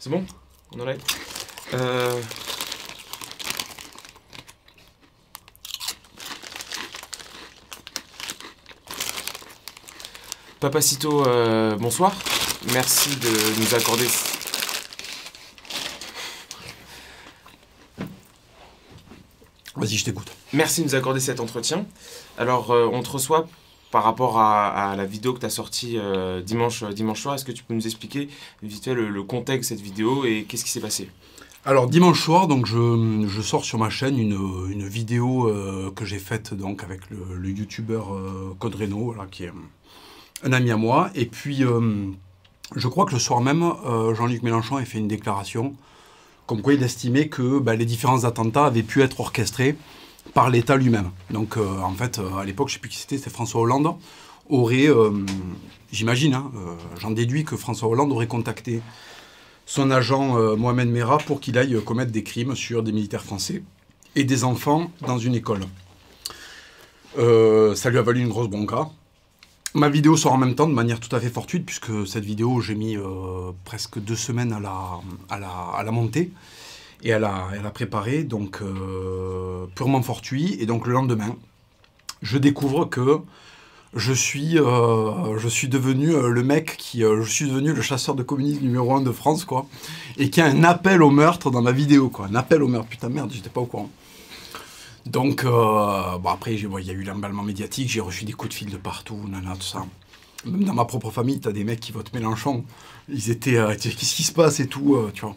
C'est bon On enlève euh... Papacito, euh, bonsoir. Merci de nous accorder. Vas-y, je t'écoute. Merci de nous accorder cet entretien. Alors, euh, on te reçoit par rapport à, la vidéo que tu as sortie euh, dimanche, dimanche soir. Est-ce que tu peux nous expliquer fait le, contexte de cette vidéo et qu'est-ce qui s'est passé? Alors dimanche soir, donc je, je, sors sur ma chaîne une, une vidéo euh, que j'ai faite donc avec le, le youtubeur euh, Code Reno, qui est un ami à moi. Et puis je crois que le soir même, Jean-Luc Mélenchon a fait une déclaration comme quoi il estimait que bah, les différents attentats avaient pu être orchestrés par l'État lui-même. Donc euh, en fait, euh, à l'époque, je ne sais plus qui c'était, c'était François Hollande, aurait, euh, j'imagine, hein, j'en déduis que François Hollande aurait contacté son agent Mohamed Merah pour qu'il aille commettre des crimes sur des militaires français et des enfants dans une école. ça lui a valu une grosse bronca. Ma vidéo sort en même temps de manière tout à fait fortuite, puisque cette vidéo, j'ai mis presque deux semaines à la, à la, à la monter et elle a, préparé, donc euh, purement fortuit. Et donc le lendemain, je découvre que je suis, euh, je suis devenu euh, le mec qui, je suis devenu le chasseur de communisme numéro un de France, quoi, et qui a un appel au meurtre dans ma vidéo, quoi, un appel au meurtre. Putain merde, j'étais pas au courant. Donc, bon après, il y a eu l'emballement médiatique, j'ai reçu des coups de fil de partout, nana, tout ça. Même dans ma propre famille, t'as des mecs qui votent Mélenchon. Ils étaient, qu'est-ce qui se passe et tout, tu vois.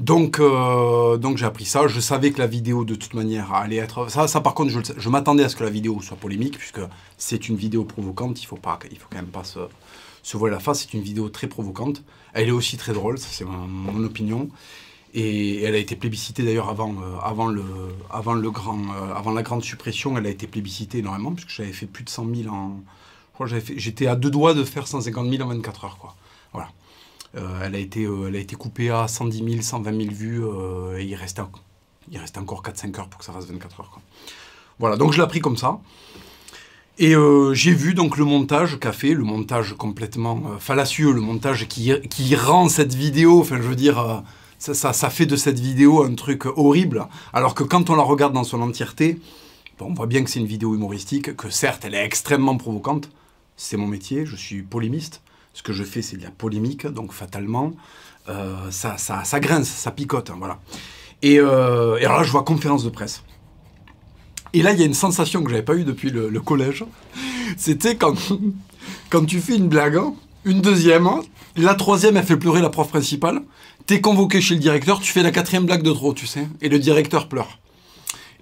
Donc, euh, donc j'ai appris ça. Je savais que la vidéo, de toute manière, allait être. Ça, ça par contre, je, m'attendais à ce que la vidéo soit polémique, puisque c'est une vidéo provocante. Il faut pas, faut quand même pas se, se voir la face. C'est une vidéo très provocante. Elle est aussi très drôle, c'est mon, opinion. Et elle a été plébiscitée d'ailleurs avant, euh, avant, le, avant, le euh, avant la grande suppression. Elle a été plébiscitée énormément, puisque j'avais fait plus de 100 000 en. J'étais à deux doigts de faire 150 000 en 24 heures, quoi. Voilà. Euh, elle, a été, euh, elle a été coupée à 110 000, 120 000 vues, euh, et il restait, il restait encore 4-5 heures pour que ça fasse 24 heures. Voilà, donc je l'ai pris comme ça. Et j'ai vu donc le montage qu'a fait, le montage complètement fallacieux, le montage qui, qui, rend cette vidéo, enfin je veux dire, ça, ça, fait de cette vidéo un truc horrible, alors que quand on la regarde dans son entièreté, on voit bien que c'est une vidéo humoristique, que certes elle est extrêmement provocante, c'est mon métier, je suis polémiste, ce que je fais, c'est de la polémique, donc fatalement, euh, ça, ça, ça, grince, ça picote, hein, voilà. Euh, et, alors là, je vois conférence de presse. Et là, il y a une sensation que j'avais pas eue depuis le, collège. C'était quand, tu fais une blague, hein, une deuxième, hein, la troisième, elle fait pleurer la prof principale. T'es convoqué chez le directeur, tu fais la quatrième blague de trop, tu sais, et le directeur pleure.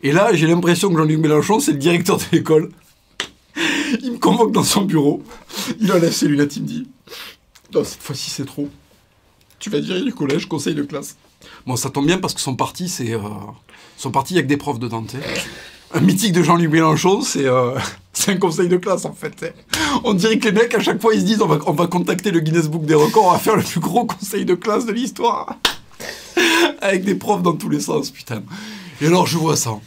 Et là, j'ai l'impression que Jean-Luc Mélenchon, c'est le directeur de l'école. Il me convoque dans son bureau. Il enlève ses lunettes, il me dit Non, cette fois-ci, c'est trop. Tu vas dire du collège, conseil de classe. Bon, ça tombe bien parce que son parti, c'est. Euh, son parti, il a que des profs dedans, tu Un mythique de Jean-Luc Mélenchon, c'est euh, un conseil de classe, en fait. On dirait que les mecs, à chaque fois, ils se disent on va, on va contacter le Guinness Book des records, on va faire le plus gros conseil de classe de l'histoire. Avec des profs dans tous les sens, putain. Et alors, je vois ça.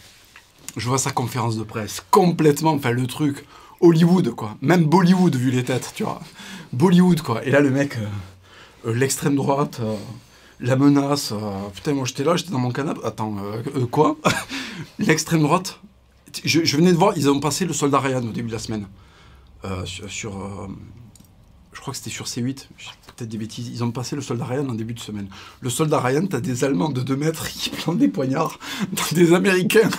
Je vois sa conférence de presse, complètement, enfin, le truc. Hollywood, quoi. Même Bollywood, vu les têtes, tu vois. Bollywood, quoi. Et là, le mec, euh, euh, l'extrême droite, euh, la menace. putain, moi, j'étais là, j'étais dans mon canapé. Attends, quoi? L'extrême droite. Je, venais de voir, ils ont passé le soldat Ryan au début de la semaine. sur. je crois que c'était sur C8, peut-être des bêtises. Ils ont passé le soldat Ryan en début de semaine. Le soldat Ryan, t'as des Allemands de 2 mètres qui plantent des poignards dans des Américains.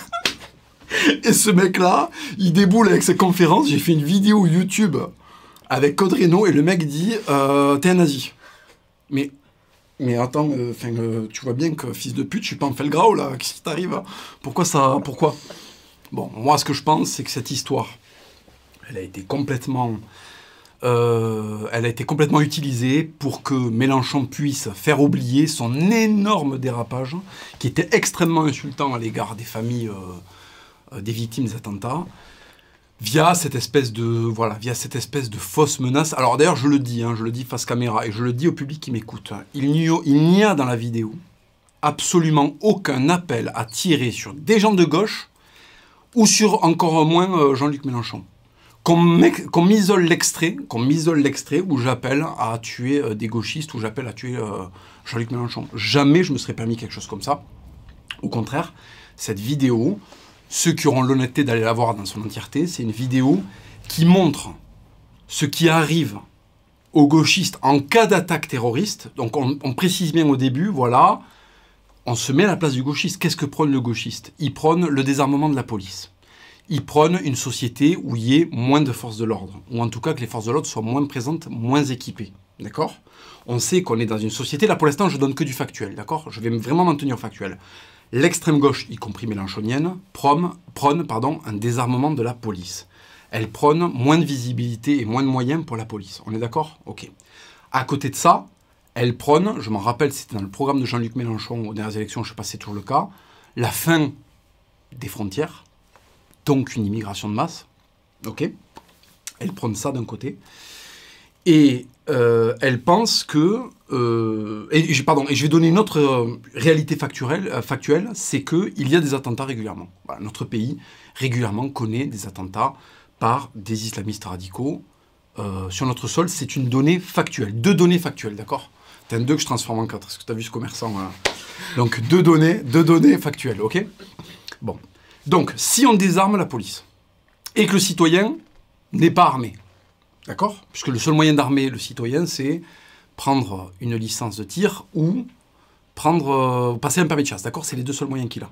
Et ce mec-là, il déboule avec ses conférences. J'ai fait une vidéo YouTube avec Codreno et le mec dit euh, T'es un nazi. Mais, mais attends, euh, euh, tu vois bien que fils de pute, je suis pas en felgrau là. Qu'est-ce qui t'arrive? Pourquoi ça Pourquoi? Bon, moi, ce que je pense, c'est que cette histoire, elle a été complètement. elle a été complètement utilisée pour que Mélenchon puisse faire oublier son énorme dérapage, qui était extrêmement insultant à l'égard des familles des victimes des attentats via cette espèce de voilà via cette espèce de fausse menace. Alors d'ailleurs je le dis, hein, je le dis face caméra et je le dis au public qui m'écoute. Il n'y a dans la vidéo absolument aucun appel à tirer sur des gens de gauche ou sur encore moins euh, Jean-Luc Mélenchon. qu'on m'isole l'extrait, qu'on m'isole l'extrait où j'appelle à tuer euh, des gauchistes, où j'appelle à tuer euh, Jean-Luc Mélenchon. Jamais je me serais permis quelque chose comme ça. Au contraire, cette vidéo, ceux qui auront l'honnêteté d'aller la voir dans son entièreté, c'est une vidéo qui montre ce qui arrive aux gauchistes en cas d'attaque terroriste. Donc on, précise bien au début, voilà, on se met à la place du gauchiste. Qu'est-ce que prône le gauchiste? Il prône le désarmement de la police il prône une société où il y ait moins de forces de l'ordre, ou en tout cas que les forces de l'ordre soient moins présentes, moins équipées. D'accord? On sait qu'on est dans une société, là pour l'instant je donne que du factuel, d'accord? Je vais vraiment maintenir factuel. L'extrême gauche, y compris mélanchonienne, prône, prône un désarmement de la police. Elle prône moins de visibilité et moins de moyens pour la police. On est d'accord? Ok. À côté de ça, elle prône, je m'en rappelle, c'était dans le programme de Jean-Luc Mélenchon aux dernières élections, je ne sais pas si c'est toujours le cas, la fin des frontières, donc une immigration de masse. Ok Elle prend ça d'un côté. Et euh, elle pense que. Euh, pardon, et je vais donner une autre euh, réalité factuelle, factuelle c'est qu'il y a des attentats régulièrement. notre pays, régulièrement, connaît des attentats par des islamistes radicaux sur notre sol. C'est une donnée factuelle. Deux données factuelles, d'accord? T'as un deux que je transforme en quatre. Est-ce que tu as vu ce commerçant Donc, deux données, deux données factuelles, ok? Bon. Donc, si on désarme la police et que le citoyen n'est pas armé, d'accord. Puisque le seul moyen d'armer le citoyen, c'est prendre une licence de tir ou prendre, euh, passer un permis de chasse, d'accord. C'est les deux seuls moyens qu'il a,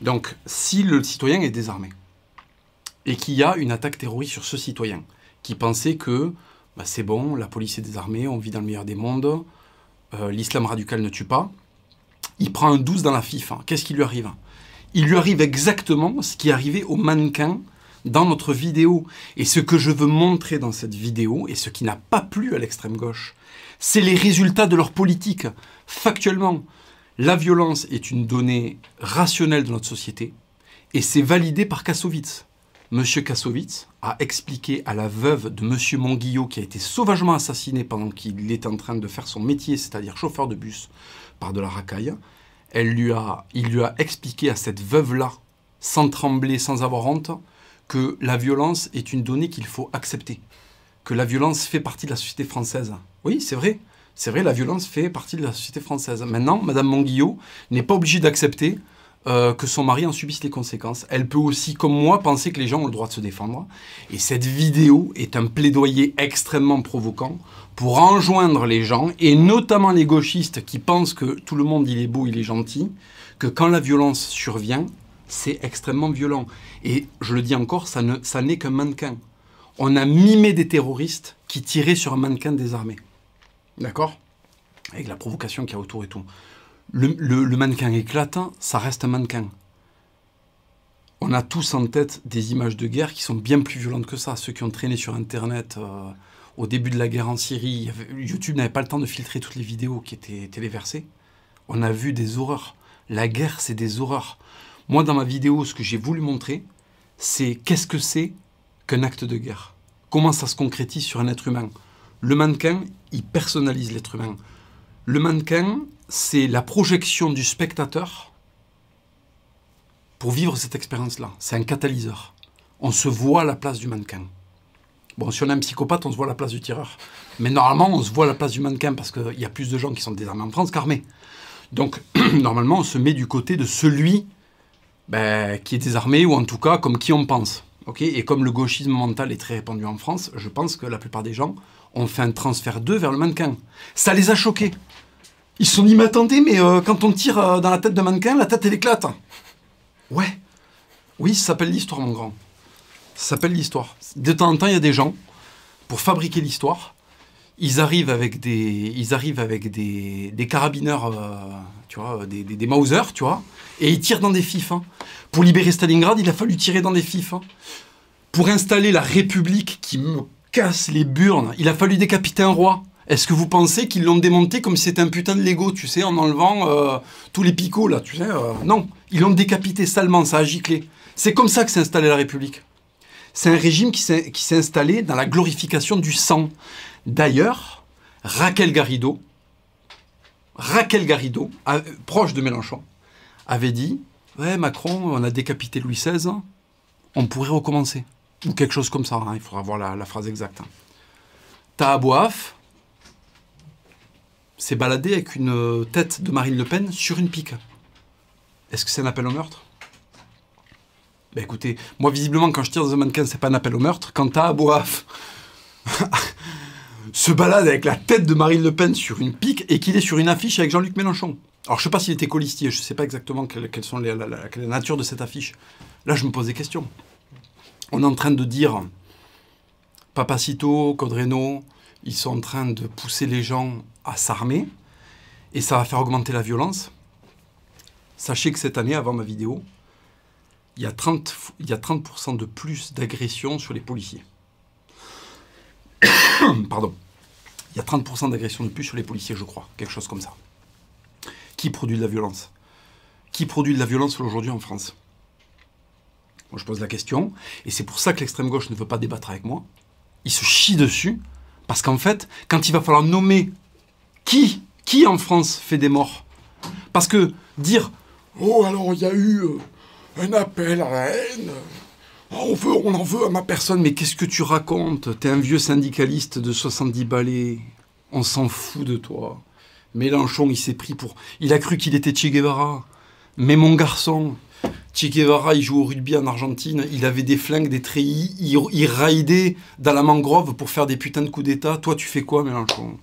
Donc, si le citoyen est désarmé et qu'il y a une attaque terroriste sur ce citoyen qui pensait que bah, c'est bon, la police est désarmée, on vit dans le meilleur des mondes, euh, l'islam radical ne tue pas, il prend un 12 dans la FIFA. Qu'est-ce qui lui arrive? Il lui arrive exactement ce qui est arrivé au mannequin dans notre vidéo. Et ce que je veux montrer dans cette vidéo, et ce qui n'a pas plu à l'extrême gauche, c'est les résultats de leur politique. Factuellement, la violence est une donnée rationnelle de notre société, et c'est validé par Kassovitz. Monsieur Kassovitz a expliqué à la veuve de Monsieur Monguillot, qui a été sauvagement assassiné pendant qu'il était en train de faire son métier, c'est-à-dire chauffeur de bus, par de la racaille, elle lui a, il lui a expliqué à cette veuve-là, sans trembler, sans avoir honte, que la violence est une donnée qu'il faut accepter. Que la violence fait partie de la société française. Oui, c'est vrai. C'est vrai, la violence fait partie de la société française. Maintenant, Madame Monguillot n'est pas obligée d'accepter euh, que son mari en subisse les conséquences. Elle peut aussi, comme moi, penser que les gens ont le droit de se défendre. Et cette vidéo est un plaidoyer extrêmement provoquant pour enjoindre les gens, et notamment les gauchistes qui pensent que tout le monde il est beau, il est gentil, que quand la violence survient, c'est extrêmement violent. Et je le dis encore, ça, ne, ça n'est qu'un mannequin. On a mimé des terroristes qui tiraient sur un mannequin désarmé. D'accord? Avec la provocation qu'il y a autour et tout. Le, le, mannequin éclatant, ça reste un mannequin. On a tous en tête des images de guerre qui sont bien plus violentes que ça. Ceux qui ont traîné sur Internet, euh, au début de la guerre en Syrie, YouTube n'avait pas le temps de filtrer toutes les vidéos qui étaient téléversées. On a vu des horreurs. La guerre, c'est des horreurs. Moi, dans ma vidéo, ce que j'ai voulu montrer, c'est qu'est-ce que c'est qu'un acte de guerre? Comment ça se concrétise sur un être humain? Le mannequin, il personnalise l'être humain. Le mannequin, c'est la projection du spectateur pour vivre cette expérience-là. C'est un catalyseur. On se voit à la place du mannequin. Bon, si on est un psychopathe, on se voit à la place du tireur. Mais normalement, on se voit à la place du mannequin parce qu'il y a plus de gens qui sont désarmés en France qu'armés. Donc, normalement, on se met du côté de celui ben, qui est désarmé, ou en tout cas, comme qui on pense. Et comme le gauchisme mental est très répandu en France, je pense que la plupart des gens ont fait un transfert d'eux vers le mannequin. Ça les a choqués. Ils se sont dit, mais mais euh, quand on tire euh, dans la tête d'un mannequin, la tête, elle éclate. Ouais. Oui, ça s'appelle l'histoire, mon grand. Ça s'appelle l'histoire. De temps en temps, il y a des gens, pour fabriquer l'histoire, ils arrivent avec des, ils arrivent avec des, des carabineurs, euh, tu vois, des, des, Mauser, tu vois, et ils tirent dans des fifs. Hein. Pour libérer Stalingrad, il a fallu tirer dans des fifs. Hein. Pour installer la République qui me casse les burnes, il a fallu décapiter un roi. Est-ce que vous pensez qu'ils l'ont démonté comme si c'était un putain de Lego, tu sais, en enlevant euh, tous les picots, là, tu sais euh, Non, ils l'ont décapité salement, ça a giclé. C'est comme ça que s'est installée la République c'est un régime qui s'est installé dans la glorification du sang. D'ailleurs, Raquel Garrido, Raquel Garrido, proche de Mélenchon, avait dit Ouais, Macron, on a décapité Louis XVI, on pourrait recommencer. Ou quelque chose comme ça, hein, il faudra voir la, phrase exacte. Tahabouaf s'est baladé avec une tête de Marine Le Pen sur une pique. Est-ce que c'est un appel au meurtre? Ben écoutez, moi visiblement quand je tire dans un mannequin, c'est pas un appel au meurtre. Quand Tahabouaf se balade avec la tête de Marine Le Pen sur une pique et qu'il est sur une affiche avec Jean-Luc Mélenchon. Alors je sais pas s'il était colistier, je sais pas exactement quelle, sont la, nature de cette affiche. Là je me pose des questions. On est en train de dire, Papacito, Codreno, ils sont en train de pousser les gens à s'armer et ça va faire augmenter la violence. Sachez que cette année, avant ma vidéo, il y a 30%, il y a 30 de plus d'agressions sur les policiers. Pardon. Il y a 30% d'agressions de plus sur les policiers, je crois. Quelque chose comme ça. Qui produit de la violence? Qui produit de la violence aujourd'hui en France? Moi, je pose la question. Et c'est pour ça que l'extrême gauche ne veut pas débattre avec moi. Il se chie dessus. Parce qu'en fait, quand il va falloir nommer qui, qui en France fait des morts Parce que dire Oh, alors il y a eu euh, un appel à la haine on, veut, on en veut à ma personne, mais qu'est-ce que tu racontes? T'es un vieux syndicaliste de 70 balais. On s'en fout de toi. Mélenchon, il s'est pris pour. Il a cru qu'il était Che Guevara. Mais mon garçon, Che Guevara, il joue au rugby en Argentine. Il avait des flingues, des treillis. Il, raidait dans la mangrove pour faire des putains de coups d'État. Toi, tu fais quoi, Mélenchon?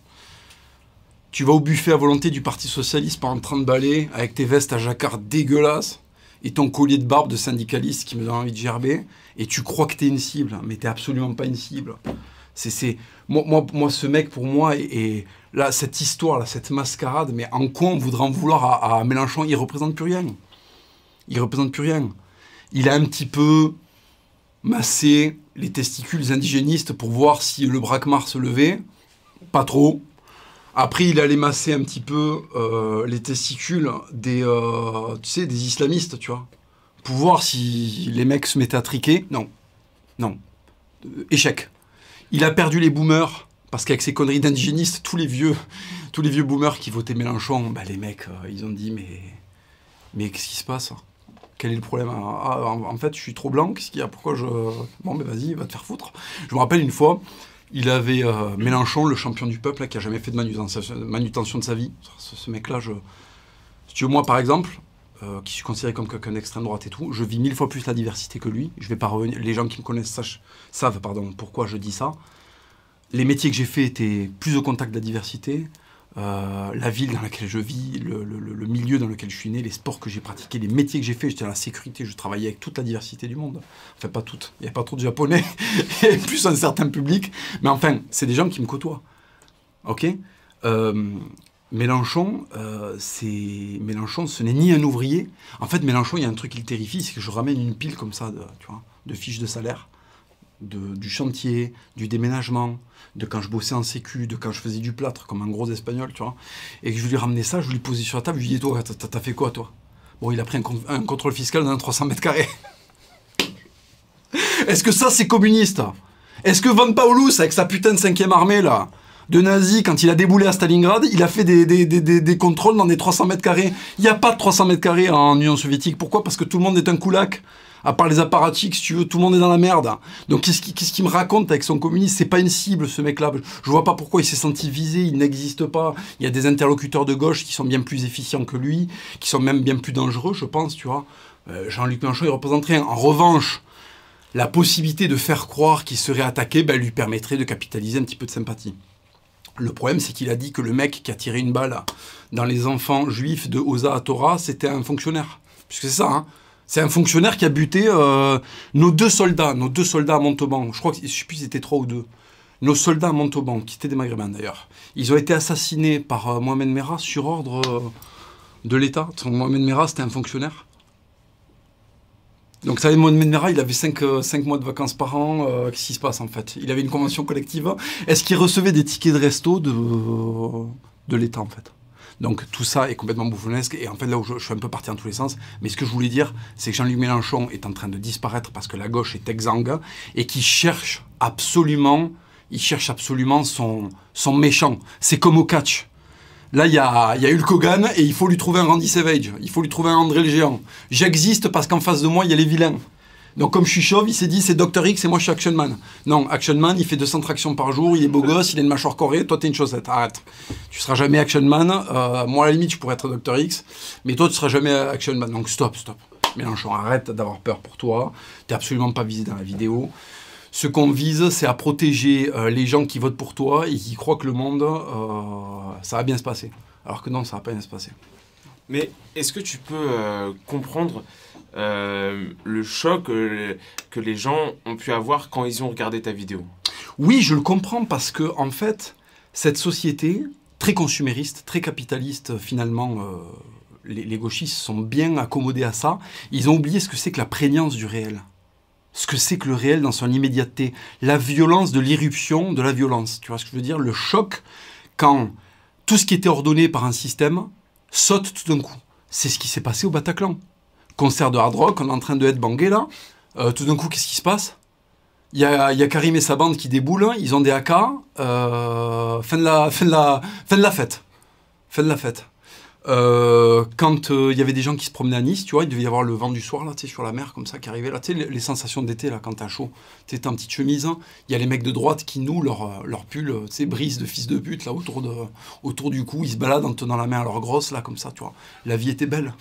Tu vas au buffet à volonté du Parti Socialiste par train de balais avec tes vestes à jacquard dégueulasses? Et ton collier de barbe de syndicaliste qui me donne envie de gerber, et tu crois que tu es une cible, mais tu absolument pas une cible. C'est, moi, moi, moi, ce mec, pour moi, et, là, cette histoire, là, cette mascarade, mais en quoi on voudrait en vouloir à, Mélenchon? Il représente plus rien. Il représente plus rien. Il a un petit peu massé les testicules indigénistes pour voir si le braquemar se levait. Pas trop. Après, il allait masser un petit peu euh, les testicules des, euh, tu sais, des islamistes, tu vois. Pour voir si les mecs se mettaient à triquer. Non. Non. Euh, échec. Il a perdu les boomers, parce qu'avec ses conneries d'indigénistes, tous les vieux, tous les vieux boomers qui votaient Mélenchon, bah, les mecs, ils ont dit, mais, mais qu'est-ce qui se passe? Quel est le problème? Ah, en, fait, je suis trop blanc. Qu'est-ce qu'il y a? Pourquoi je. Bon, ben vas-y, va te faire foutre. Je me rappelle une fois, il avait euh, Mélenchon, le champion du peuple, qui a jamais fait de manutention, de sa vie. Ce, mec-là, je... si tu veux, moi par exemple, euh, qui suis considéré comme quelqu'un d'extrême droite et tout, je vis mille fois plus la diversité que lui. Je vais pas revenir. Les gens qui me connaissent savent pardon, pourquoi je dis ça. Les métiers que j'ai faits étaient plus au contact de la diversité. Euh, la ville dans laquelle je vis, le, milieu dans lequel je suis né, les sports que j'ai pratiqués, les métiers que j'ai faits. J'étais à la sécurité, je travaillais avec toute la diversité du monde. Enfin, pas toute. Il n'y a pas trop de japonais, et plus un certain public. Mais enfin, c'est des gens qui me côtoient. OK? Euh, Mélenchon, euh, c'est Mélenchon, ce n'est ni un ouvrier. En fait, Mélenchon, il y a un truc qui le terrifie, c'est que je ramène une pile comme ça tu vois, de fiches de salaire du chantier, du déménagement, de quand je bossais en sécu, de quand je faisais du plâtre comme un gros espagnol, tu vois. Et je lui ramenais ça, je lui posais sur la table, je lui disais, toi, t'as fait quoi, toi? Bon, il a pris un, contrôle fiscal dans 300 mètres carrés. Est-ce que ça, c'est communiste? Est-ce que Van Paulus, avec sa putain de cinquième armée, là, de nazi, quand il a déboulé à Stalingrad, il a fait des, des, des contrôles dans des 300 mètres carrés? Il n'y a pas de 300 mètres carrés en Union soviétique. Pourquoi? Parce que tout le monde est un coulac à part les apparatchiks, si tu veux, tout le monde est dans la merde. Donc qu'est-ce qu'il me raconte avec son communisme C'est pas une cible, ce mec-là. Je vois pas pourquoi il s'est senti visé, il n'existe pas. Il y a des interlocuteurs de gauche qui sont bien plus efficients que lui, qui sont même bien plus dangereux, je pense, tu vois. Euh, Jean-Luc Mélenchon, il représente rien. En revanche, la possibilité de faire croire qu'il serait attaqué ben, lui permettrait de capitaliser un petit peu de sympathie. Le problème, c'est qu'il a dit que le mec qui a tiré une balle dans les enfants juifs de Oza à Torah, c'était un fonctionnaire. Puisque c'est ça, hein. C'est un fonctionnaire qui a buté euh, nos deux soldats, nos deux soldats à Montauban. Je crois que je sais plus, c'était trois ou deux. Nos soldats à Montauban, qui étaient des Maghrébins d'ailleurs. Ils ont été assassinés par euh, Mohamed Merah sur ordre euh, de l'État. Mohamed Merah, c'était un fonctionnaire. Donc, ça, Mohamed Merah, il avait 5 mois de vacances par an. Qu'est-ce qui se passe en fait? Il avait une convention collective. Est-ce qu'il recevait des tickets de resto de, de l'État en fait? Donc tout ça est complètement bouffonnesque. Et en fait, là où je, suis un peu parti dans tous les sens, mais ce que je voulais dire, c'est que Jean-Luc Mélenchon est en train de disparaître parce que la gauche est exsangue et qui cherche absolument, il cherche absolument son, son méchant. C'est comme au catch. Là, il y a, y a Hulk Hogan et il faut lui trouver un Randy Savage. Il faut lui trouver un André le Géant. J'existe parce qu'en face de moi, il y a les vilains. Donc comme je suis chauve, il s'est dit c'est Dr X et moi je suis Action Man. Non, Action Man, il fait 200 tractions par jour, il est beau gosse, il a une mâchoire corée, toi t'es une chaussette, arrête. Tu seras jamais Action Man, euh, moi à la limite je pourrais être Dr X, mais toi tu seras jamais Action Man. Donc stop, stop. Mélenchon, arrête d'avoir peur pour toi, t'es absolument pas visé dans la vidéo. Ce qu'on vise, c'est à protéger euh, les gens qui votent pour toi et qui croient que le monde, euh, ça va bien se passer. Alors que non, ça va pas bien se passer. Mais est-ce que tu peux comprendre le choc euh, que les gens ont pu avoir quand ils ont regardé ta vidéo Oui, je le comprends parce que, en fait, cette société, très consumériste, très capitaliste, finalement, euh, les, les gauchistes sont bien accommodés à ça. Ils ont oublié ce que c'est que la prégnance du réel. Ce que c'est que le réel dans son immédiateté. La violence de l'irruption de la violence. Tu vois ce que je veux dire? Le choc quand tout ce qui était ordonné par un système saute tout d'un coup. C'est ce qui s'est passé au Bataclan. Concert de hard rock, on est en train de bangé là. Euh, tout d'un coup, qu'est-ce qui se passe? Il y, a, Karim et sa bande qui déboulent, ils ont des AK. euh, fin, de la, fin, de la, fin la fête. Fin de la fête. Euh, quand il y avait des gens qui se promenaient à Nice, tu vois, il devait y avoir le vent du soir là, sur la mer comme ça qui arrivait là, tu sais, les, sensations d'été là quand t'as chaud. T'es en petite chemise, hein. il y a les mecs de droite qui nouent leur, leur pull, tu sais, brise de fils de pute là autour, autour du cou, ils se baladent en tenant la main à leur grosse là comme ça, tu vois. La vie était belle.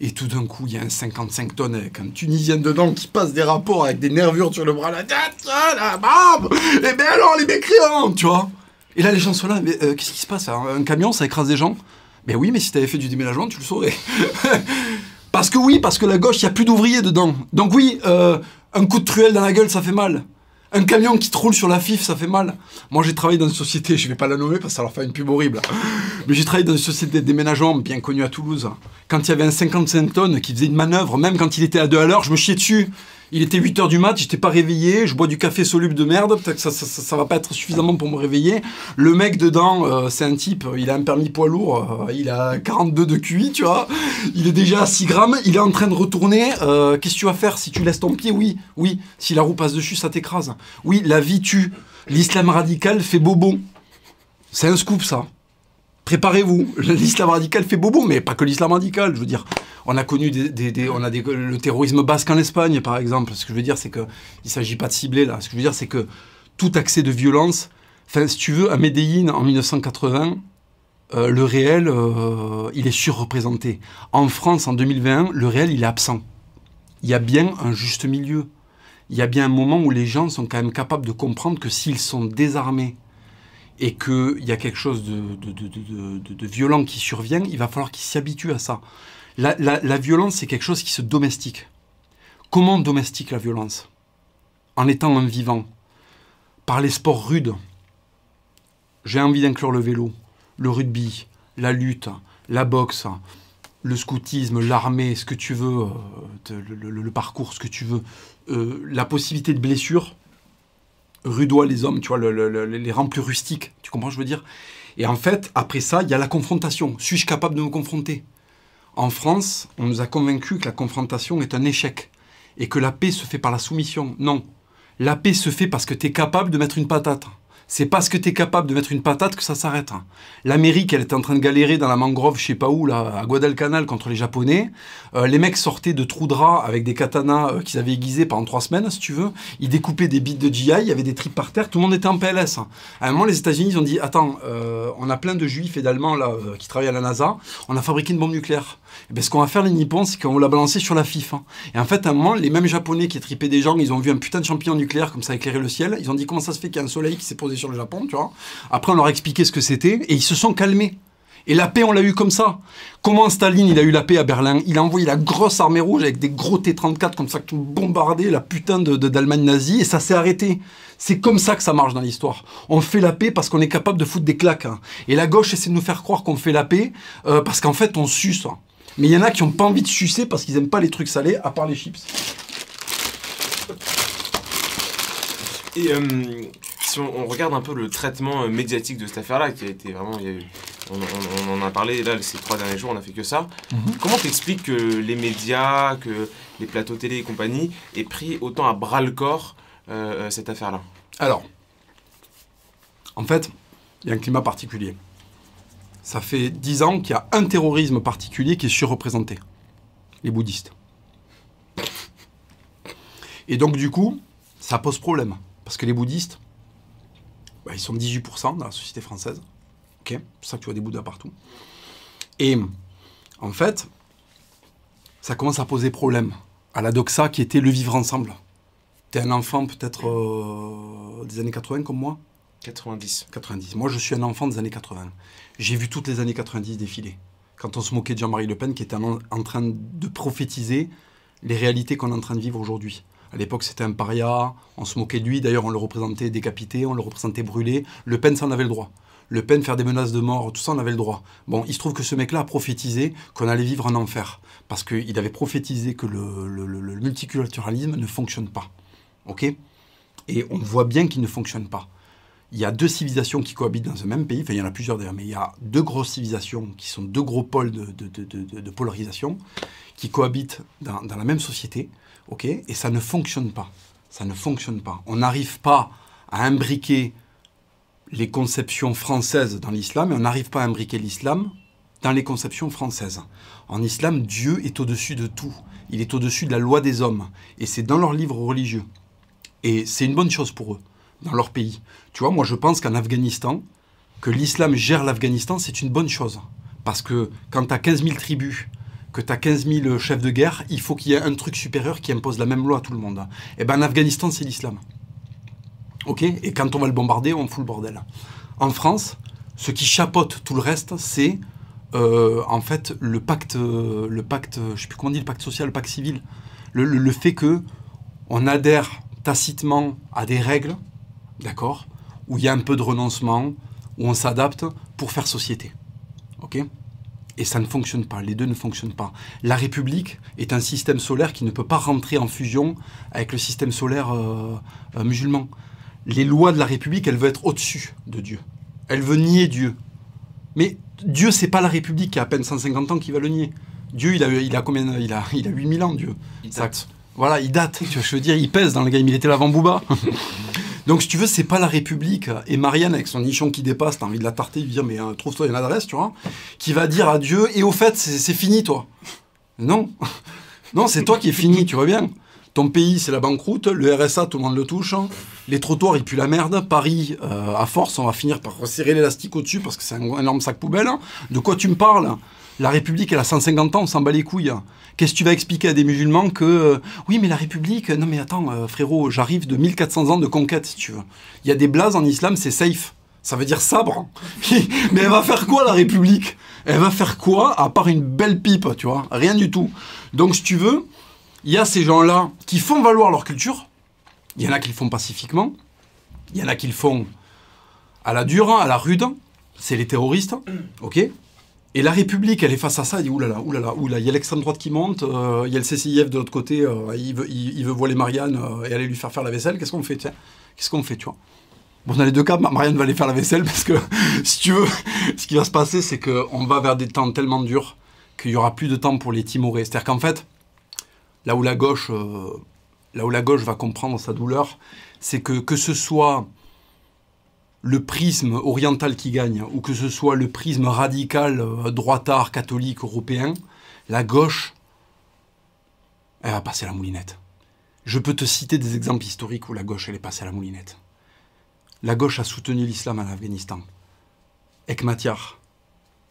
Et tout d'un coup, il y a un 55 tonnes avec un Tunisien dedans qui passe des rapports avec des nervures sur le bras, la tête, la bam Et ben alors, les mécréants, tu vois Et là, les gens sont là, mais euh, qu'est-ce qui se passe Un un camion, ça écrase des gens? Ben oui, mais si t'avais fait du déménagement, tu le saurais. parce que oui, parce que la gauche, il n'y a plus d'ouvriers dedans. Donc oui, euh, un coup de truelle dans la gueule, ça fait mal. Un camion qui te sur la FIF, ça fait mal. Moi, j'ai travaillé dans une société, je vais pas la nommer parce que ça leur fait une pub horrible. Mais j'ai travaillé dans une société de déménagement bien connue à Toulouse. Quand il y avait un 55 tonnes qui faisait une manœuvre, même quand il était à 2 à l'heure, je me chiais dessus. Il était 8 heures du mat, j'étais pas réveillé, je bois du café soluble de merde, peut-être que ça, ça, va pas être suffisamment pour me réveiller. Le mec dedans, euh, c'est un type, il a un permis poids lourd, euh, il a 42 de QI, tu vois. Il est déjà à 6 grammes, il est en train de retourner. euh, Qu'est-ce que tu vas faire si tu laisses ton pied? Oui, oui. Si la roue passe dessus, ça t'écrase. Oui, la vie tue. L'islam radical fait bobo. C'est un scoop, ça. Préparez-vous. L'islam radical fait bobo, mais pas que l'islam radical. Je veux dire, on a connu des, on a des- le terrorisme basque en Espagne, par exemple. Ce que je veux dire, c'est que il s'agit pas de cibler là. Ce que je veux dire, c'est que tout accès de violence. Enfin, si tu veux, à Medellín en 1980, euh, le réel, euh, il est surreprésenté. En France, en 2021, le réel, il est absent. Il y a bien un juste milieu. Il y a bien un moment où les gens sont quand même capables de comprendre que s'ils sont désarmés et qu'il y a quelque chose de, violent qui survient, il va falloir qu'ils s'y habituent à ça. La, violence, c'est quelque chose qui se domestique. Comment on domestique la violence? En étant un vivant. Par les sports rudes. J'ai envie d'inclure le vélo, le rugby, la lutte, la boxe, le scoutisme, l'armée, ce que tu veux, euh, le parcours, ce que tu veux. Euh, la possibilité de blessure, rudois les hommes, tu vois, le- le- le- les rangs plus rustiques, tu comprends ce que je veux dire? Et en fait, après ça, il y a la confrontation. Suis-je capable de me confronter? En France, on nous a convaincus que la confrontation est un échec et que la paix se fait par la soumission. Non. La paix se fait parce que tu es capable de mettre une patate. C'est parce que tu es capable de mettre une patate que ça s'arrête. L'Amérique, elle était en train de galérer dans la mangrove, je sais pas où, là, à Guadalcanal contre les Japonais. Euh, les mecs sortaient de trous de rats avec des katanas euh, qu'ils avaient aiguisés pendant trois semaines, si tu veux. Ils découpaient des bits de GI, il y avait des tripes par terre, tout le monde était en PLS. À un moment, les États-Unis, ils ont dit Attends, euh, on a plein de juifs et d'Allemands là, qui travaillent à la NASA, on a fabriqué une bombe nucléaire. Et ben, ce qu'on va faire, les Nippons, c'est qu'on va la balancer sur la FIF. hein. Et en fait, à un moment, les mêmes Japonais qui tripaient des gens, ils ont vu un putain de champignon nucléaire comme ça éclairer le ciel. Ils ont dit Comment ça se fait qu'il y a un soleil qui s'est posé sur le Japon, tu vois Après, on leur a expliqué ce que c'était et ils se sont calmés. Et la paix, on l'a eu comme ça. Comment Staline, il a eu la paix à Berlin? Il a envoyé la grosse armée rouge avec des gros T-34 comme ça qui ont bombardé la putain de, de- d'Allemagne nazie et ça s'est arrêté. C'est comme ça que ça marche dans l'histoire. On fait la paix parce qu'on est capable de foutre des claques. hein. Et la gauche essaie de nous faire croire qu'on fait la paix euh, parce qu'en fait, on suce. hein. Mais il y en a qui n'ont pas envie de sucer parce qu'ils n'aiment pas les trucs salés, à part les chips. Et euh, si on, on regarde un peu le traitement euh, médiatique de cette affaire-là, qui a été vraiment. il y a eu- on, on- on en a parlé là ces trois derniers jours, on a fait que ça. Comment t'expliques que les médias, que les plateaux télé et compagnie aient pris autant à bras le corps euh, euh, cette affaire-là? Alors, en fait, il y a un climat particulier. Ça fait dix ans qu'il y a un terrorisme particulier qui est surreprésenté. Les bouddhistes. Et donc, du coup, ça pose problème. Parce que les bouddhistes, bah, ils sont 18% dans la société française. Ok C'est pour ça que tu vois des bouddhas partout. Et en fait, ça commence à poser problème à la doxa qui était le vivre ensemble. T'es un enfant peut-être euh, des années 80 comme moi? 90. 90. Moi, je suis un enfant des années 80. J'ai vu toutes les années 90 défiler. Quand on se moquait de Jean-Marie Le Pen, qui était en, en train de prophétiser les réalités qu'on est en train de vivre aujourd'hui. À l'époque, c'était un paria, on se moquait de lui. D'ailleurs, on le représentait décapité, on le représentait brûlé. Le Pen, ça en avait le droit. Le Pen, faire des menaces de mort, tout ça, on avait le droit. Bon, il se trouve que ce mec-là a prophétisé qu'on allait vivre en enfer. Parce qu'il avait prophétisé que le, multiculturalisme ne fonctionne pas. OK? Et on voit bien qu'il ne fonctionne pas. Il y a deux civilisations qui cohabitent dans un même pays, enfin il y en a plusieurs d'ailleurs, mais il y a deux grosses civilisations qui sont deux gros pôles de, polarisation qui cohabitent dans la même société, ok? Et ça ne fonctionne pas. Ça ne fonctionne pas. On n'arrive pas à imbriquer les conceptions françaises dans l'islam et on n'arrive pas à imbriquer l'islam dans les conceptions françaises. En islam, Dieu est au-dessus de tout. Il est au-dessus de la loi des hommes. Et c'est dans leurs livres religieux. Et c'est une bonne chose pour eux, dans leur pays. Tu vois, moi je pense qu'en Afghanistan, que l'islam gère l'Afghanistan, c'est une bonne chose. Parce que quand tu as 15 000 tribus, que tu as 15 000 chefs de guerre, il faut qu'il y ait un truc supérieur qui impose la même loi à tout le monde. Et ben en Afghanistan, c'est l'islam. Ok? Et quand on va le bombarder, on fout le bordel. En France, ce qui chapeaute tout le reste, c'est euh, en fait le pacte, le pacte, je sais plus comment on dit, le pacte social, le pacte civil. Le, le- le fait que on adhère tacitement à des règles, d'accord, où il y a un peu de renoncement, où on s'adapte pour faire société. Ok? Et ça ne fonctionne pas, les deux ne fonctionnent pas. La République est un système solaire qui ne peut pas rentrer en fusion avec le système solaire euh, euh, musulman. Les lois de la République, elle veut être au-dessus de Dieu. Elle veut nier Dieu. Mais Dieu, c'est pas la République qui a à peine 150 ans qui va le nier. Dieu, il a, il a combien Il a, il a 8000 ans, Dieu. Il Ça-. Voilà, il date. Tu vois, je veux dire, il pèse dans le game. Il était là avant Booba. Donc, si tu veux, c'est pas la République. Et Marianne, avec son nichon qui dépasse, t'as envie de la tarter, de dire, mais euh, trouve-toi une adresse, tu vois, qui va dire à Dieu, et au fait, c'est fini, toi. Non. Non, c'est toi qui es fini, tu vois bien. Ton pays, c'est la banqueroute. Le RSA, tout le monde le touche. Les trottoirs, ils puent la merde. Paris, euh, à force, on va finir par resserrer l'élastique au-dessus parce que c'est un énorme sac poubelle. De quoi tu me parles? La République, elle a 150 ans, on s'en bat les couilles. Qu'est-ce que tu vas expliquer à des musulmans que euh, oui, mais la République, non mais attends, euh, frérot, j'arrive de 1400 ans de conquête, si tu veux. Il y a des blazes en islam, c'est safe. Ça veut dire sabre. mais elle va faire quoi la République? Elle va faire quoi à part une belle pipe, tu vois? Rien du tout. Donc si tu veux, il y a ces gens-là qui font valoir leur culture. Il y en a qui le font pacifiquement. Il y en a qui le font à la dure, à la rude. C'est les terroristes, ok? Et la République, elle est face à ça, elle dit oulala, oulala, oulala, il y a l'extrême droite qui monte, euh, il y a le CCIF de l'autre côté, euh, il, veut, il, il veut voiler Marianne euh, et aller lui faire faire la vaisselle, qu'est-ce qu'on fait, Qu'est-ce qu'on fait, tu vois? Bon, dans les deux cas, Ma- Marianne va aller faire la vaisselle parce que, si tu veux, ce qui va se passer, c'est qu'on va vers des temps tellement durs qu'il y aura plus de temps pour les timorer. C'est-à-dire qu'en fait, là où la gauche, euh, là où la gauche va comprendre sa douleur, c'est que que ce soit le prisme oriental qui gagne, ou que ce soit le prisme radical, euh, droitard, catholique, européen, la gauche, elle va passer à la moulinette. Je peux te citer des exemples historiques où la gauche, elle est passée à la moulinette. La gauche a soutenu l'islam en Afghanistan. Ekmatyar.